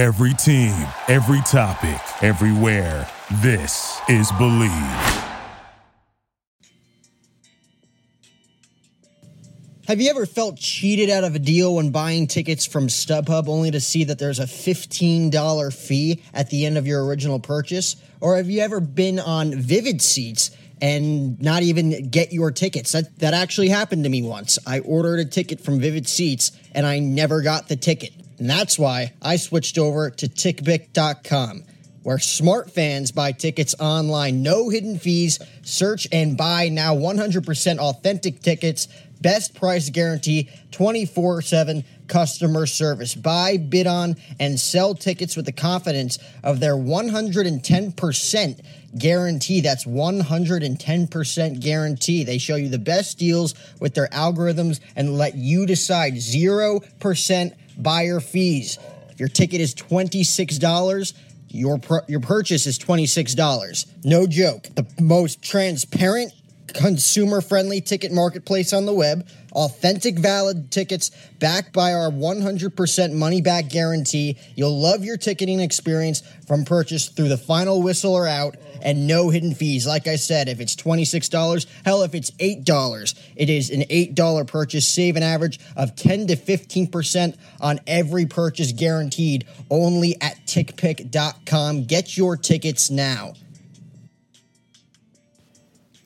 Every team, every topic, everywhere. This is Believe. Have you ever felt cheated out of a deal when buying tickets from StubHub only to see that there's a $15 fee at the end of your original purchase? Or have you ever been on Vivid Seats and not even get your tickets? That, that actually happened to me once. I ordered a ticket from Vivid Seats and I never got the ticket. And that's why I switched over to tickpick.com, where smart fans buy tickets online, no hidden fees, search and buy now 100% authentic tickets, best price guarantee, 24 7 customer service. Buy, bid on, and sell tickets with the confidence of their 110% guarantee. That's 110% guarantee. They show you the best deals with their algorithms and let you decide 0% buyer fees. If your ticket is $26, your pr- your purchase is $26. No joke. The most transparent consumer friendly ticket marketplace on the web, authentic valid tickets backed by our 100% money back guarantee. You'll love your ticketing experience from purchase through the final whistle or out and no hidden fees. Like I said, if it's $26, hell, if it's $8, it is an $8 purchase. Save an average of 10 to 15% on every purchase guaranteed only at tickpick.com. Get your tickets now.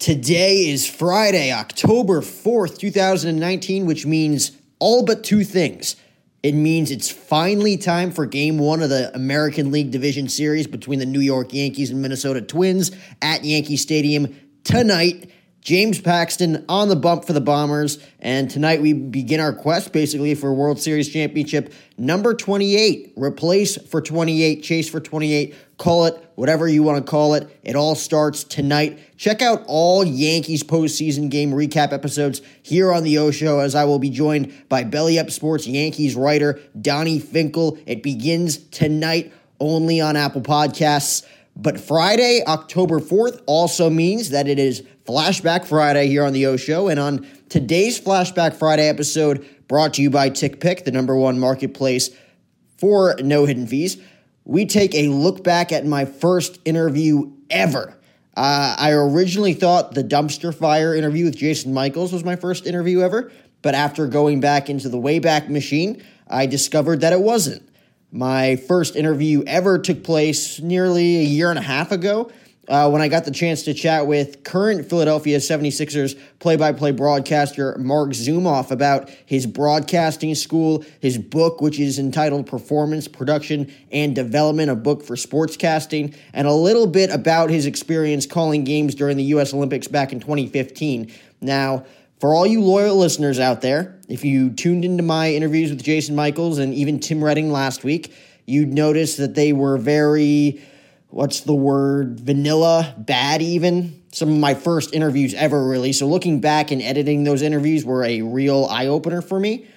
Today is Friday, October 4th, 2019, which means all but two things. It means it's finally time for game one of the American League Division Series between the New York Yankees and Minnesota Twins at Yankee Stadium tonight. James Paxton on the bump for the Bombers. And tonight we begin our quest basically for World Series Championship number 28. Replace for 28, chase for 28, call it whatever you want to call it. It all starts tonight. Check out all Yankees postseason game recap episodes here on the O Show as I will be joined by Belly Up Sports Yankees writer Donnie Finkel. It begins tonight only on Apple Podcasts. But Friday, October 4th, also means that it is Flashback Friday here on the O Show. And on today's Flashback Friday episode, brought to you by TickPick, the number one marketplace for no hidden fees, we take a look back at my first interview ever. Uh, I originally thought the dumpster fire interview with Jason Michaels was my first interview ever, but after going back into the Wayback Machine, I discovered that it wasn't. My first interview ever took place nearly a year and a half ago uh, when I got the chance to chat with current Philadelphia 76ers play by play broadcaster Marc Zumoff about his broadcasting school, his book, which is entitled Performance, Production, and Development, a book for sportscasting, and a little bit about his experience calling games during the U.S. Olympics back in 2015. Now, for all you loyal listeners out there, if you tuned into my interviews with Jason Michaels and even Tim Redding last week, you'd notice that they were very, what's the word, vanilla, bad even. Some of my first interviews ever, really. So looking back and editing those interviews were a real eye opener for me.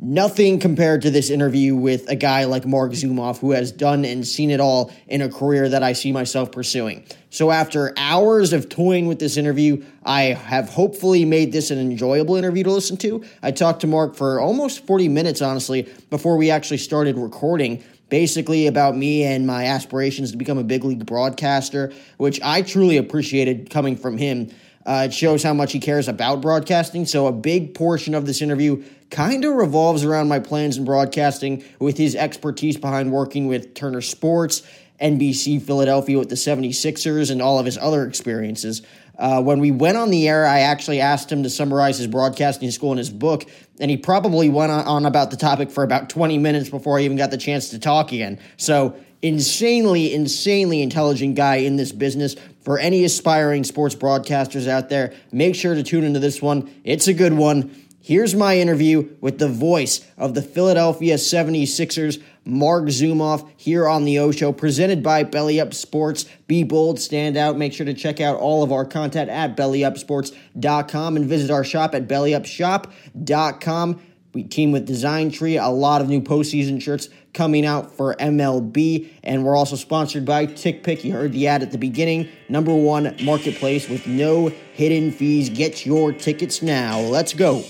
Nothing compared to this interview with a guy like Marc Zumoff, who has done and seen it all in a career that I see myself pursuing. So, after hours of toying with this interview, I have hopefully made this an enjoyable interview to listen to. I talked to Marc for almost 40 minutes, honestly, before we actually started recording basically about me and my aspirations to become a big league broadcaster, which I truly appreciated coming from him. Uh, it shows how much he cares about broadcasting. So, a big portion of this interview kind of revolves around my plans in broadcasting with his expertise behind working with Turner Sports, NBC Philadelphia with the 76ers, and all of his other experiences. Uh, when we went on the air, I actually asked him to summarize his broadcasting school in his book, and he probably went on, on about the topic for about 20 minutes before I even got the chance to talk again. So, insanely, insanely intelligent guy in this business. For any aspiring sports broadcasters out there, make sure to tune into this one. It's a good one. Here's my interview with the voice of the Philadelphia 76ers, Marc Zumoff, here on the O Show, presented by Belly Up Sports. Be bold, stand out. Make sure to check out all of our content at bellyupsports.com and visit our shop at bellyupshop.com. We team with Design Tree, a lot of new postseason shirts coming out for MLB. And we're also sponsored by TickPick. You heard the ad at the beginning. Number one marketplace with no hidden fees. Get your tickets now. Let's go.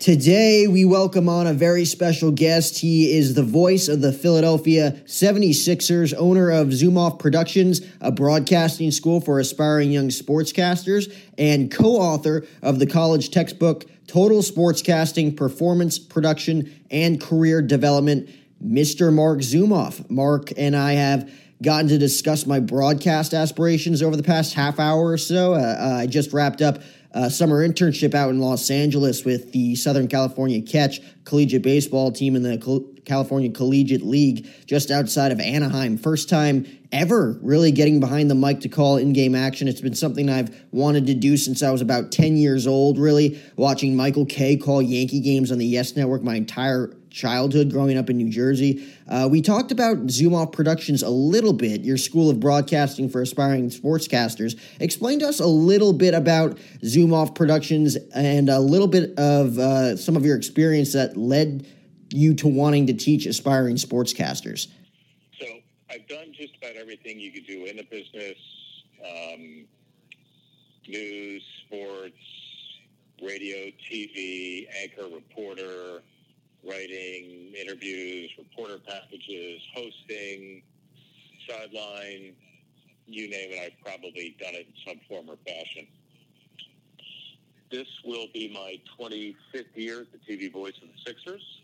Today, we welcome on a very special guest. He is the voice of the Philadelphia 76ers, owner of Zumoff Productions, a broadcasting school for aspiring young sportscasters, and co author of the college textbook Total Sportscasting Performance, Production, and Career Development, Mr. Marc Zumoff. Mark and I have gotten to discuss my broadcast aspirations over the past half hour or so. Uh, uh, I just wrapped up a summer internship out in Los Angeles with the Southern California Catch collegiate baseball team in the California Collegiate League just outside of Anaheim. First time ever really getting behind the mic to call in game action. It's been something I've wanted to do since I was about 10 years old, really, watching Michael Kay call Yankee games on the Yes Network my entire childhood growing up in New Jersey. Uh, we talked about Zumoff Productions a little bit, your school of broadcasting for aspiring sportscasters. Explain to us a little bit about Zumoff Productions and a little bit of uh, some of your experience that led you to wanting to teach aspiring sportscasters. So I've done just about everything you could do in the business um, news, sports, radio, TV, anchor, reporter writing interviews, reporter packages, hosting, sideline, you name it, I've probably done it in some form or fashion. This will be my 25th year at the TV voice of the Sixers,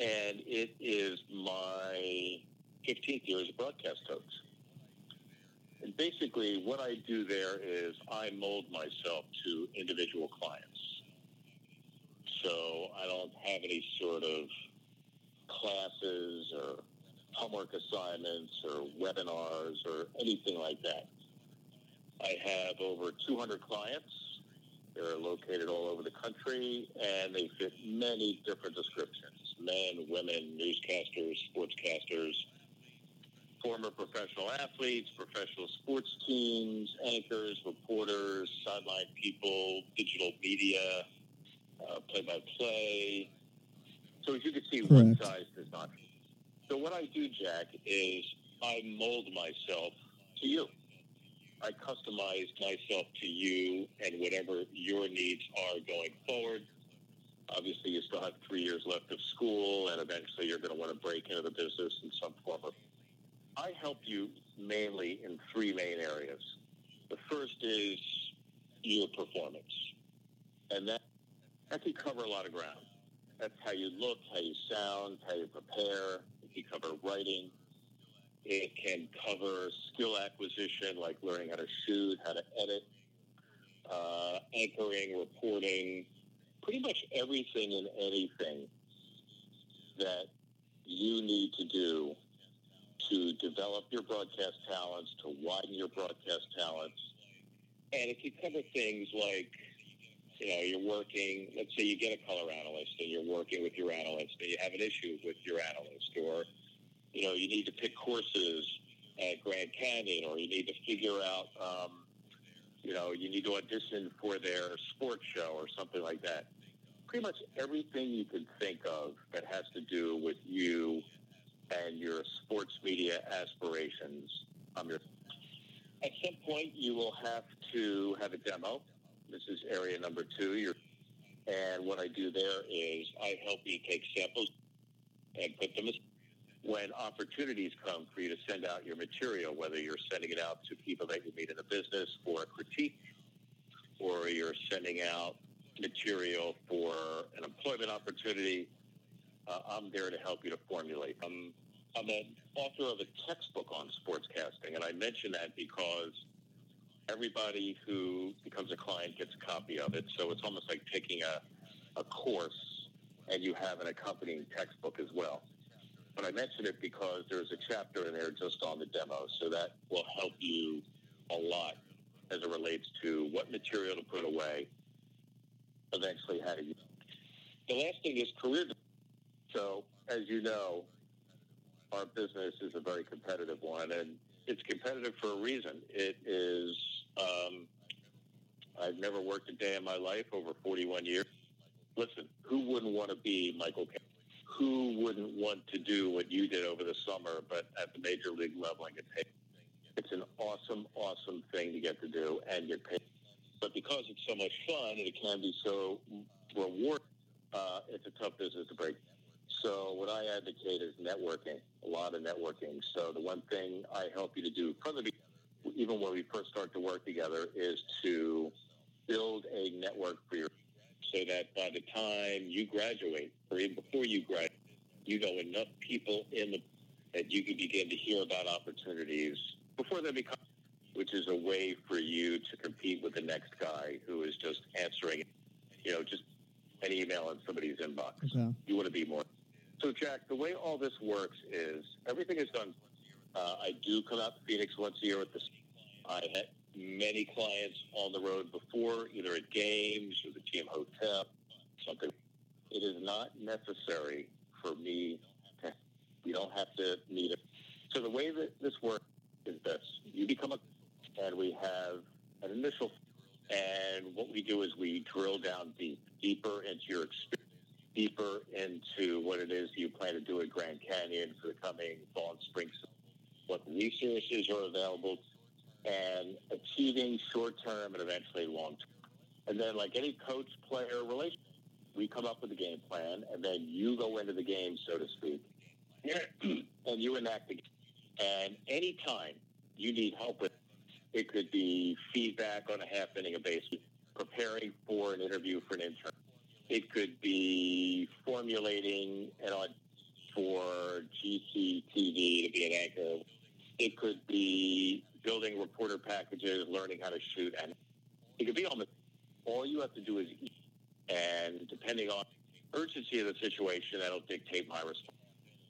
and it is my 15th year as a broadcast coach. And basically, what I do there is I mold myself to individual clients so I don't have any sort of classes or homework assignments or webinars or anything like that. I have over 200 clients. They're located all over the country, and they fit many different descriptions men, women, newscasters, sportscasters, former professional athletes, professional sports teams, anchors, reporters, sideline people, digital media, uh, play-by-play. So as you can see, Correct. one size does not. So what I do, Jack, is I mold myself to you. I customize myself to you and whatever your needs are going forward. Obviously, you still have three years left of school, and eventually you're going to want to break into the business in some form. Of, I help you mainly in three main areas. The first is your performance, and that that can cover a lot of ground. That's how you look, how you sound, how you prepare. It can cover writing. It can cover skill acquisition, like learning how to shoot, how to edit, uh, anchoring, reporting, pretty much everything and anything that you need to do to develop your broadcast talents, to widen your broadcast talents. And it can cover things like you know, you're working, let's say you get a color analyst and you're working with your analyst and you have an issue with your analyst or, you know, you need to pick courses at Grand Canyon or you need to figure out, um, you know, you need to audition for their sports show or something like that. Pretty much everything you can think of that has to do with you and your sports media aspirations. Um, at some point, you will have to have a demo this is area number two. You're, and what I do there is I help you take samples and put them when opportunities come for you to send out your material, whether you're sending it out to people that you meet in the business for a critique, or you're sending out material for an employment opportunity, uh, I'm there to help you to formulate. I'm, I'm an author of a textbook on sportscasting, and I mention that because everybody who becomes a client gets a copy of it. So it's almost like taking a, a course and you have an accompanying textbook as well. But I mention it because there's a chapter in there just on the demo, so that will help you a lot as it relates to what material to put away, eventually how to use The last thing is career. So, as you know, our business is a very competitive one, and it's competitive for a reason. It is. Um, I've never worked a day in my life over 41 years. Listen, who wouldn't want to be Michael? Kay? Who wouldn't want to do what you did over the summer, but at the major league level and get paid? It's an awesome, awesome thing to get to do and get paid. But because it's so much fun and it can be so rewarding, uh, it's a tough business to break. So what I advocate is networking, a lot of networking. So the one thing I help you to do from the even when we first start to work together is to build a network for your so that by the time you graduate or even before you graduate, you know enough people in the that you can begin to hear about opportunities before they become which is a way for you to compete with the next guy who is just answering, you know, just an email in somebody's inbox. Okay. You want to be more. So, Jack, the way all this works is everything is done. Once a year. Uh, I do come out to Phoenix once a year with this. I had many clients on the road before, either at games or the team hotel, something. It is not necessary for me to, you don't have to meet it. So the way that this works is this. You become a and we have an initial. And what we do is we drill down deep, deeper into your experience, deeper into what it is you plan to do at Grand Canyon for the coming fall and spring, what resources are available, and achieving short-term and eventually long-term. And then, like any coach-player relationship, we come up with a game plan, and then you go into the game, so to speak, and you enact the game. And anytime you need help with it could be feedback on a half inning of baseball, preparing for an interview for an intern. It could be formulating an for GCTV to be an anchor. It could be building reporter packages, learning how to shoot, and it could be almost all you have to do is eat. And depending on urgency of the situation, that'll dictate my response.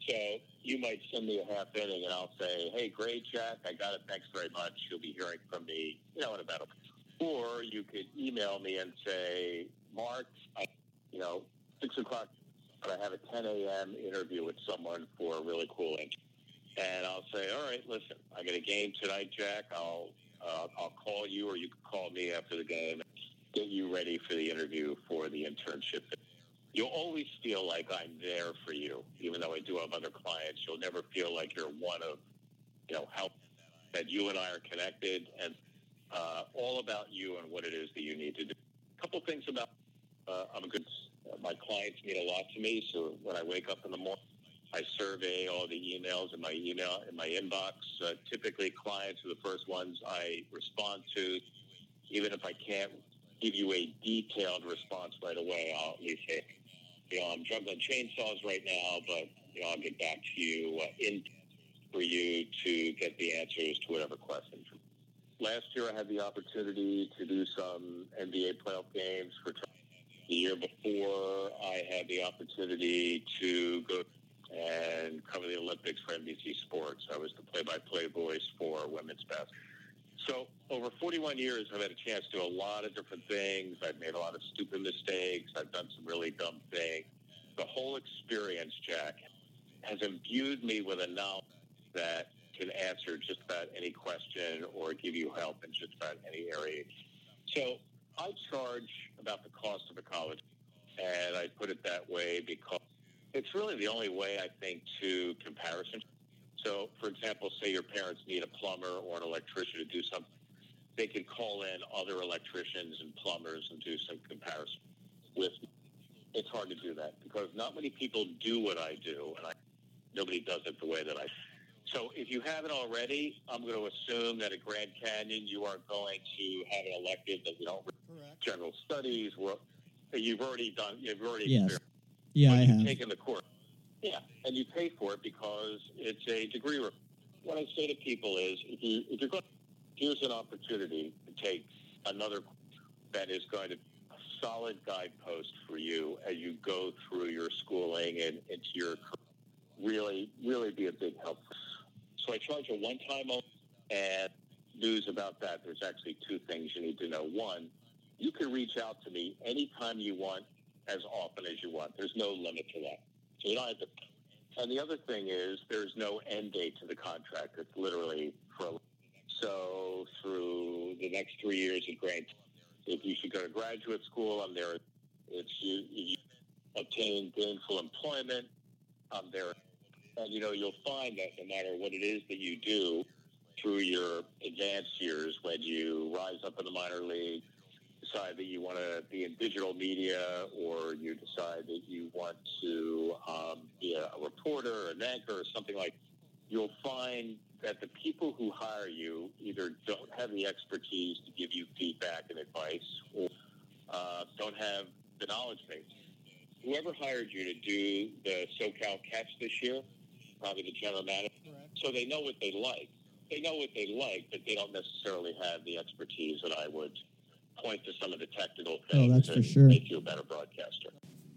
So you might send me a half inning, and I'll say, "Hey, great, Jack. I got it. Thanks very much. You'll be hearing from me, you know, in about a." Or you could email me and say, "Marc, I, you know, six o'clock, but I have a 10 a.m. interview with someone for a really cool interview." And I'll say, "All right, listen, I got a game tonight, Jack. I'll uh, I'll call you, or you can call me after the game." Get you ready for the interview for the internship you'll always feel like I'm there for you, even though I do have other clients. You'll never feel like you're one of, you know, how that you and I are connected and uh, all about you and what it is that you need to do. A couple things about uh, I'm a good. Uh, my clients mean a lot to me. So when I wake up in the morning, I survey all the emails in my email in my inbox. Uh, typically, clients are the first ones I respond to, even if I can't give you a detailed response right away. I'll at least say, you know, I'm juggling chainsaws right now, but you know, I'll get back to you uh, in for you to get the answers to whatever questions. Last year, I had the opportunity to do some NBA playoff games for. The year before, I had the opportunity to go and cover the Olympics for NBC Sports. I was the play-by-play voice for women's basketball. So over 41 years, I've had a chance to do a lot of different things. I've made a lot of stupid mistakes. I've done some really dumb things. The whole experience, Jack, has imbued me with a knowledge that can answer just about any question or give you help in just about any area. So I charge about the cost of a college, and I put it that way because it's really the only way I think to comparison so, for example, say your parents need a plumber or an electrician to do something, they can call in other electricians and plumbers and do some comparison with. It's hard to do that because not many people do what I do, and I, nobody does it the way that I. So, if you haven't already, I'm going to assume that at Grand Canyon you are going to have an elective that you don't Correct. general studies. Well, you've already done. You've already yes. Yeah, I have taken the course. Yeah, and you pay for it because it's a degree. What I say to people is, if you if you're going, here's an opportunity to take another course that is going to be a solid guidepost for you as you go through your schooling and into your career. really really be a big help. So I charge a one time and news about that. There's actually two things you need to know. One, you can reach out to me anytime you want, as often as you want. There's no limit to that. So you don't have to. And the other thing is, there's no end date to the contract. It's literally for. So through the next three years at Grant, if you should go to graduate school, I'm there. If you, you obtain gainful employment, I'm there. You know, you'll find that no matter what it is that you do through your advanced years, when you rise up in the minor league, decide that you want to be in digital media or you decide that you want to um, be a, a reporter, an anchor, or something like you'll find that the people who hire you either don't have the expertise to give you feedback and advice or uh, don't have the knowledge base. Whoever hired you to do the SoCal Catch this year, probably the general manager, so they know what they like. They know what they like, but they don't necessarily have the expertise that I would point to some of the technical oh, things Oh, that's that for sure. make you a better broadcaster.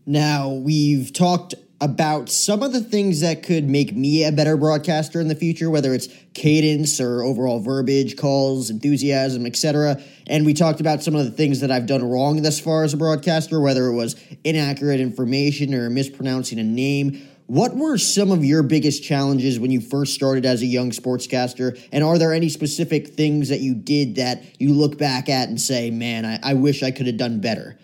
Now, we've talked about some of the things that could make me a better broadcaster in the future, whether it's cadence or overall verbiage, calls, enthusiasm, etc. And we talked about some of the things that I've done wrong thus far as a broadcaster, whether it was inaccurate information or mispronouncing a name. What were some of your biggest challenges when you first started as a young sportscaster? And are there any specific things that you did that you look back at and say, man, I, I wish I could have done better?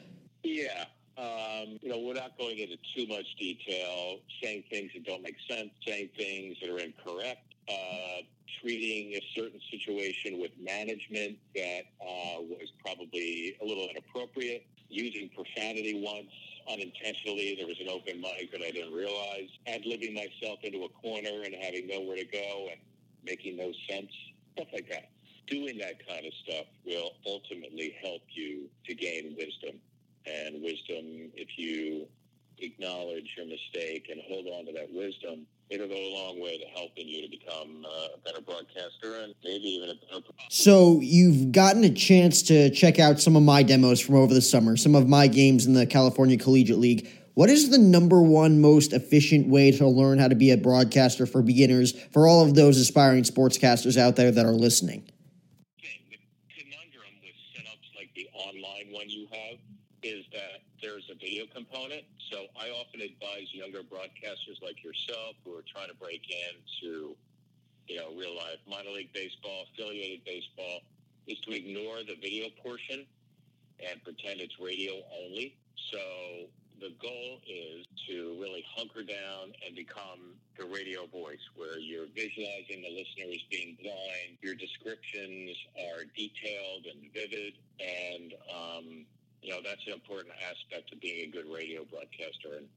Yeah. Um, you know, we're not going into too much detail, saying things that don't make sense, saying things that are incorrect, uh, treating a certain situation with management that uh, was probably a little inappropriate, using profanity once unintentionally. There was an open mic that I didn't realize, ad libbing myself into a corner and having nowhere to go and making no sense, stuff like that. Doing that kind of stuff will ultimately help you to gain wisdom and wisdom, if you acknowledge your mistake and hold on to that wisdom, it'll go a long way to helping you to become uh, a better broadcaster and maybe even a better. So you've gotten a chance to check out some of my demos from over the summer, some of my games in the California Collegiate League. What is the number one most efficient way to learn how to be a broadcaster for beginners, for all of those aspiring sportscasters out there that are listening? The conundrum with setups like the online one you have is that there's a video component. So I often advise younger broadcasters like yourself who are trying to break into, you know, real life minor league baseball, affiliated baseball, is to ignore the video portion and pretend it's radio only. So the goal is to really hunker down and become the radio voice where you're visualizing the listener as being blind. Your descriptions are detailed and vivid. And, um, you know, that's an important aspect a good radio broadcaster. And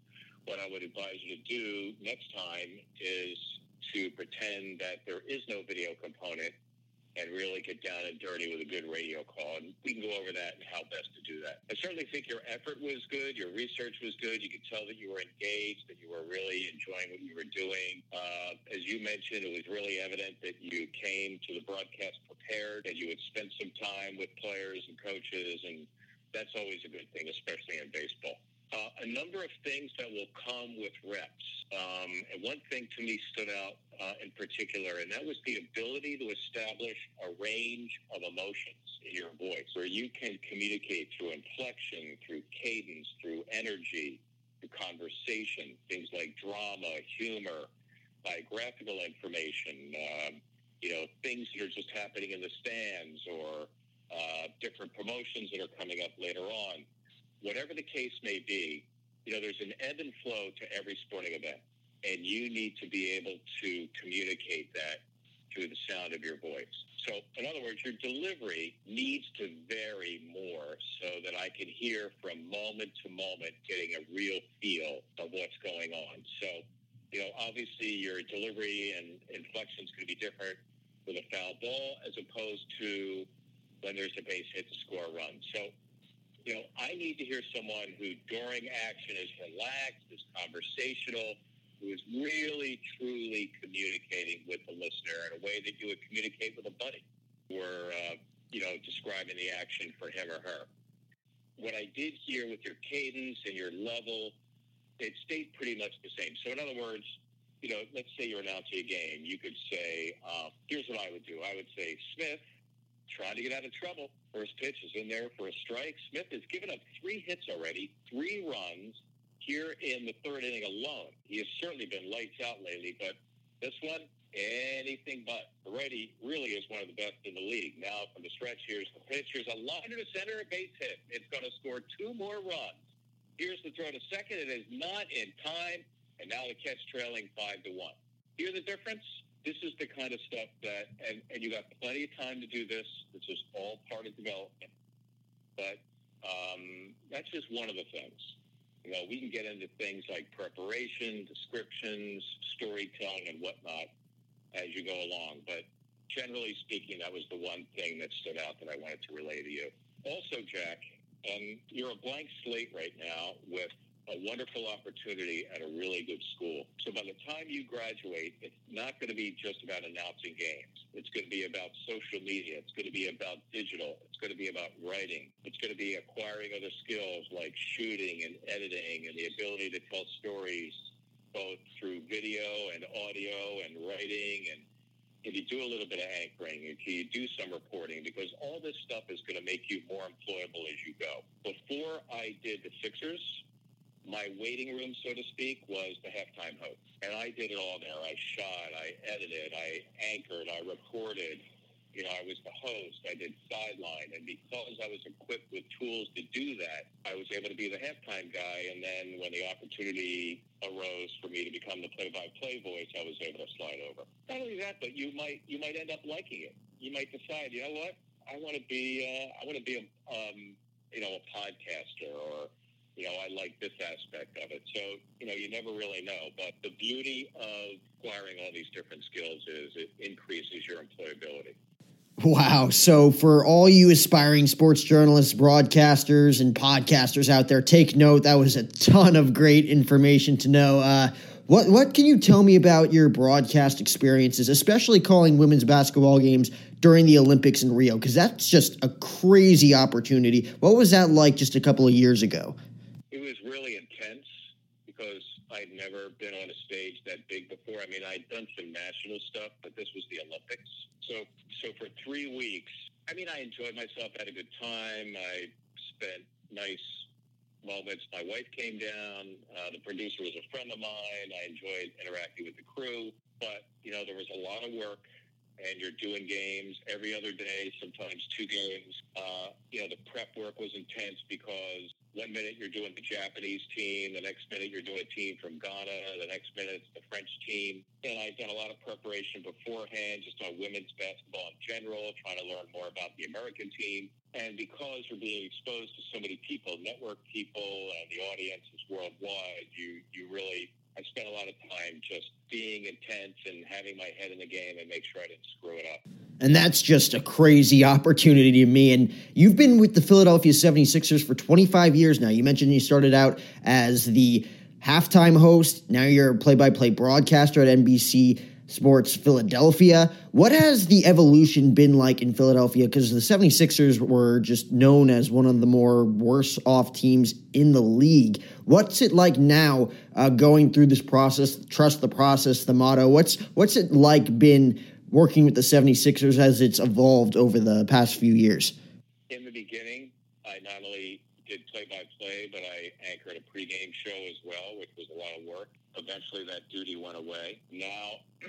what I would advise you to do next time is to pretend that there is no video component and really get down and dirty with a good radio call. And we can go over that and how best to do that. I certainly think your effort was good. Your research was good. You could tell that you were engaged, that you were really enjoying what you were doing. Uh, as you mentioned, it was really evident that you came to the broadcast prepared, that you had spent some time with players and coaches, and that's always a good thing, especially in baseball. Uh, a number of things that will come with reps. Um, and one thing to me stood out uh, in particular, and that was the ability to establish a range of emotions in your voice where you can communicate through inflection, through cadence, through energy, through conversation, things like drama, humor, biographical information, um, you know, things that are just happening in the stands or uh, different promotions that are coming up later on whatever the case may be, you know, there's an ebb and flow to every sporting event, and you need to be able to communicate that through the sound of your voice. So, in other words, your delivery needs to vary more so that I can hear from moment to moment, getting a real feel of what's going on. So, you know, obviously your delivery and inflection is going to be different with a foul ball as opposed to when there's a base hit to score a run. So, you know, I need to hear someone who during action is relaxed, is conversational, who is really, truly communicating with the listener in a way that you would communicate with a buddy or, uh, you know, describing the action for him or her. What I did here with your cadence and your level, it stayed pretty much the same. So, in other words, you know, let's say you're announcing a game, you could say, uh, here's what I would do. I would say, Smith, trying to get out of trouble. First pitch is in there for a strike. Smith has given up three hits already, three runs here in the third inning alone. He has certainly been lights out lately, but this one, anything but. The really is one of the best in the league. Now from the stretch, here's the pitch. Here's a line to the center, a base hit. It's going to score two more runs. Here's the throw to second. It is not in time, and now the catch trailing five to one. Hear the difference? This is the kind of stuff that, and, and you got plenty of time to do this. This is all part of development. But Um, that's just one of the things. You know, we can get into things like preparation, descriptions, storytelling, and whatnot as you go along. But generally speaking, that was the one thing that stood out that I wanted to relay to you. Also, Jack, and you're a blank slate right now with a wonderful opportunity at a really good school. So by the time you graduate, it's not going to be just about announcing games. It's going to be about social media. It's going to be about digital. It's going to be about writing. It's going to be acquiring other skills like shooting and editing and the ability to tell stories both through video and audio and writing and if you do a little bit of anchoring, if you do some reporting, because all this stuff is going to make you more employable as you go. Before I did the Sixers, my waiting room, so to speak, was the halftime host. And I did it all there. I shot, I edited, I anchored, I reported. You know, I was the host. I did sideline. And because I was equipped with tools to do that, I was able to be the halftime guy. And then when the opportunity arose for me to become the play-by-play voice, I was able to slide over. Not only that, but you might you might end up liking it. You might decide, you know what, I want to be uh, I want to be a um, you know a podcaster or you know, I like this aspect of it. So, you know, you never really know. But the beauty of acquiring all these different skills is it increases your employability. Wow. So, for all you aspiring sports journalists, broadcasters, and podcasters out there, take note. That was a ton of great information to know. Uh, what what can you tell me about your broadcast experiences, especially calling women's basketball games during the Olympics in Rio? Because that's just a crazy opportunity. What was that like just a couple of years ago? I'd never been on a stage that big before. I mean, I'd done some national stuff, but this was the Olympics. So, so for three weeks, I mean, I enjoyed myself, had a good time. I spent nice moments. My wife came down. Uh, the producer was a friend of mine. I enjoyed interacting with the crew, but you know, there was a lot of work and you're doing games every other day, sometimes two games. Uh, you know, the prep work was intense because one minute you're doing the Japanese team, the next minute you're doing a team from Ghana, the next minute it's the French team. And I've done a lot of preparation beforehand just on women's basketball in general, trying to learn more about the American team. And because we're being exposed to so many people, network people, and the audience is worldwide, you, you really I spent a lot of time just being intense and having my head in the game and make sure I didn't screw it up. And that's just a crazy opportunity to me. And you've been with the Philadelphia 76ers for 25 years now. You mentioned you started out as the halftime host. Now you're a play by play broadcaster at NBC Sports Philadelphia. What has the evolution been like in Philadelphia? Because the 76ers were just known as one of the more worse off teams in the league. What's it like now uh, going through this process? Trust the process, the motto. What's, what's it like been working with the 76ers as it's evolved over the past few years? In the beginning, I not only did play by play, but I anchored a pregame show as well, which was a lot of work. Eventually, that duty went away. Now,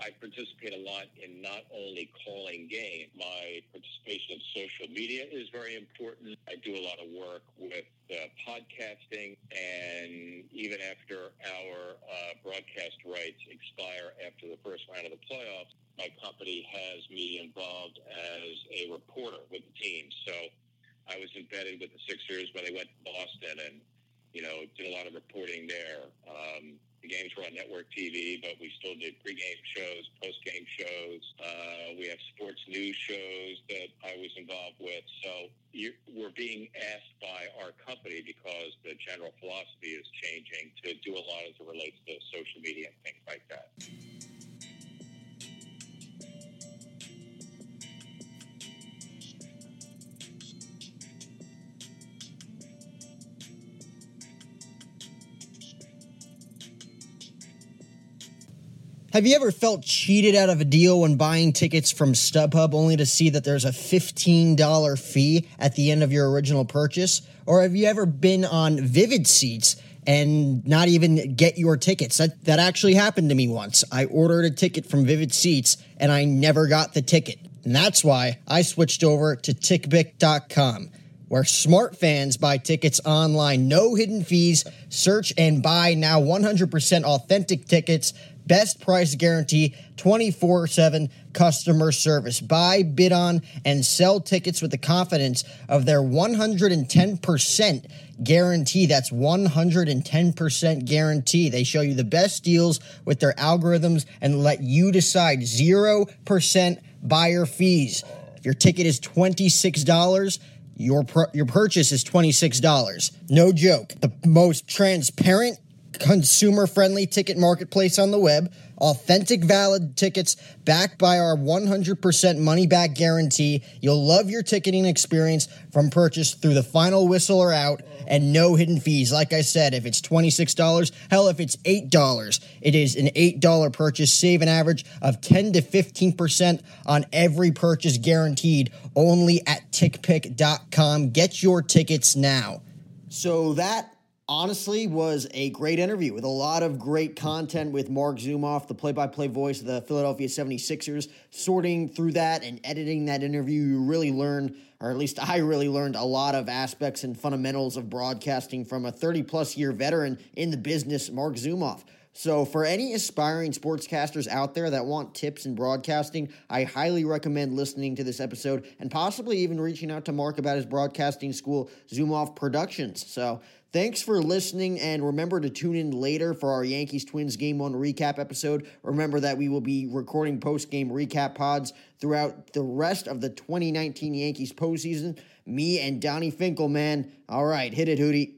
I participate a lot in not only calling game, my participation in social media is very important. I do a lot of work with uh, podcasting, and even after our uh, broadcast rights expire after the first round of the playoffs, my company has me involved as a reporter with the team. So I was embedded with the Sixers when they went to Boston and, you know, did a lot of reporting there. Um, the games were on network TV, but we still did pregame shows, postgame shows. Uh, we have sports news shows that I was involved with. So we're being asked by our company because the general philosophy is changing to do a lot as it relates to social media and things Have you ever felt cheated out of a deal when buying tickets from StubHub only to see that there's a $15 fee at the end of your original purchase? Or have you ever been on Vivid Seats and not even get your tickets? That, that actually happened to me once. I ordered a ticket from Vivid Seats and I never got the ticket. And that's why I switched over to TickPick.com where smart fans buy tickets online, no hidden fees, search and buy now 100% authentic tickets best price guarantee, 24 7 customer service. Buy, bid on, and sell tickets with the confidence of their 110% guarantee. That's 110% guarantee. They show you the best deals with their algorithms and let you decide 0% buyer fees. If your ticket is $26, your your purchase is $26. No joke. The most transparent consumer friendly ticket marketplace on the web, authentic valid tickets backed by our 100% money back guarantee. You'll love your ticketing experience from purchase through the final whistle or out and no hidden fees. Like I said, if it's $26, hell, if it's $8, it is an $8 purchase. Save an average of 10 to 15% on every purchase guaranteed only at tickpick.com. Get your tickets now. So that honestly was a great interview with a lot of great content with Marc Zumoff, the play by play voice of the Philadelphia 76ers. Sorting through that and editing that interview, you really learn, or at least I really learned, a lot of aspects and fundamentals of broadcasting from a 30 plus year veteran in the business, Marc Zumoff. So, for any aspiring sportscasters out there that want tips in broadcasting, I highly recommend listening to this episode and possibly even reaching out to Marc about his broadcasting school, Zumoff Productions. So, Thanks for listening, and remember to tune in later for our Yankees Twins Game 1 recap episode. Remember that we will be recording post game recap pods throughout the rest of the 2019 Yankees postseason. Me and Donnie Finkel, man. All right, hit it, Hootie.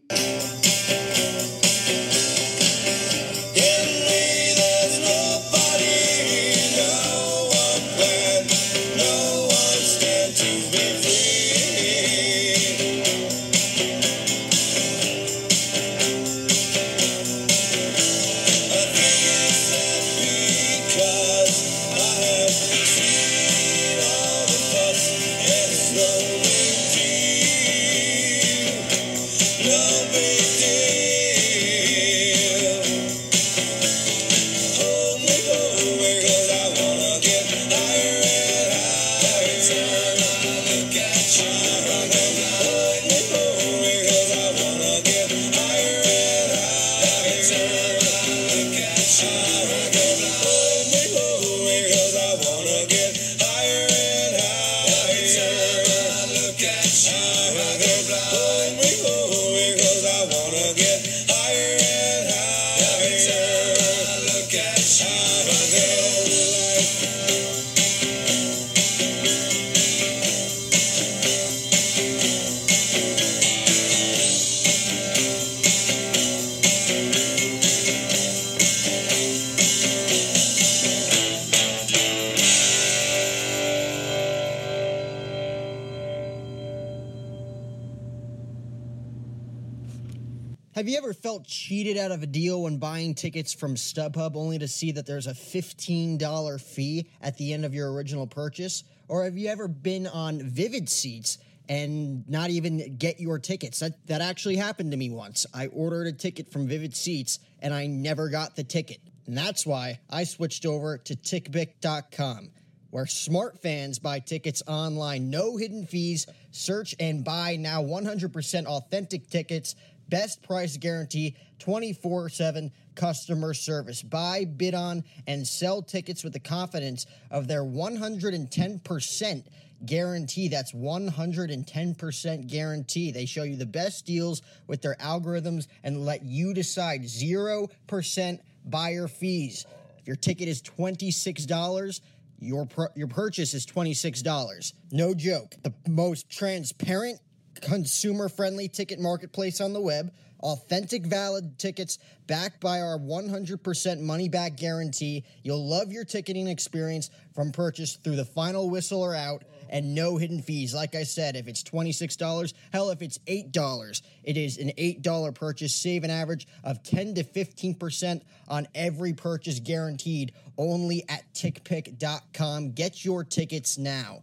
Have you ever felt cheated out of a deal when buying tickets from StubHub only to see that there's a $15 fee at the end of your original purchase? Or have you ever been on Vivid Seats and not even get your tickets? That, that actually happened to me once. I ordered a ticket from Vivid Seats and I never got the ticket. And that's why I switched over to tickpick.com where smart fans buy tickets online, no hidden fees, search and buy now 100% authentic tickets best price guarantee, 24 7 customer service. Buy, bid on, and sell tickets with the confidence of their 110% guarantee. That's 110% guarantee. They show you the best deals with their algorithms and let you decide 0% buyer fees. If your ticket is $26, your, your purchase is $26. No joke. The most transparent consumer friendly ticket marketplace on the web, authentic valid tickets backed by our 100% money back guarantee. You'll love your ticketing experience from purchase through the final whistle or out and no hidden fees. Like I said, if it's $26, hell, if it's $8, it is an $8 purchase. Save an average of 10 to 15% on every purchase guaranteed only at tickpick.com. Get your tickets now.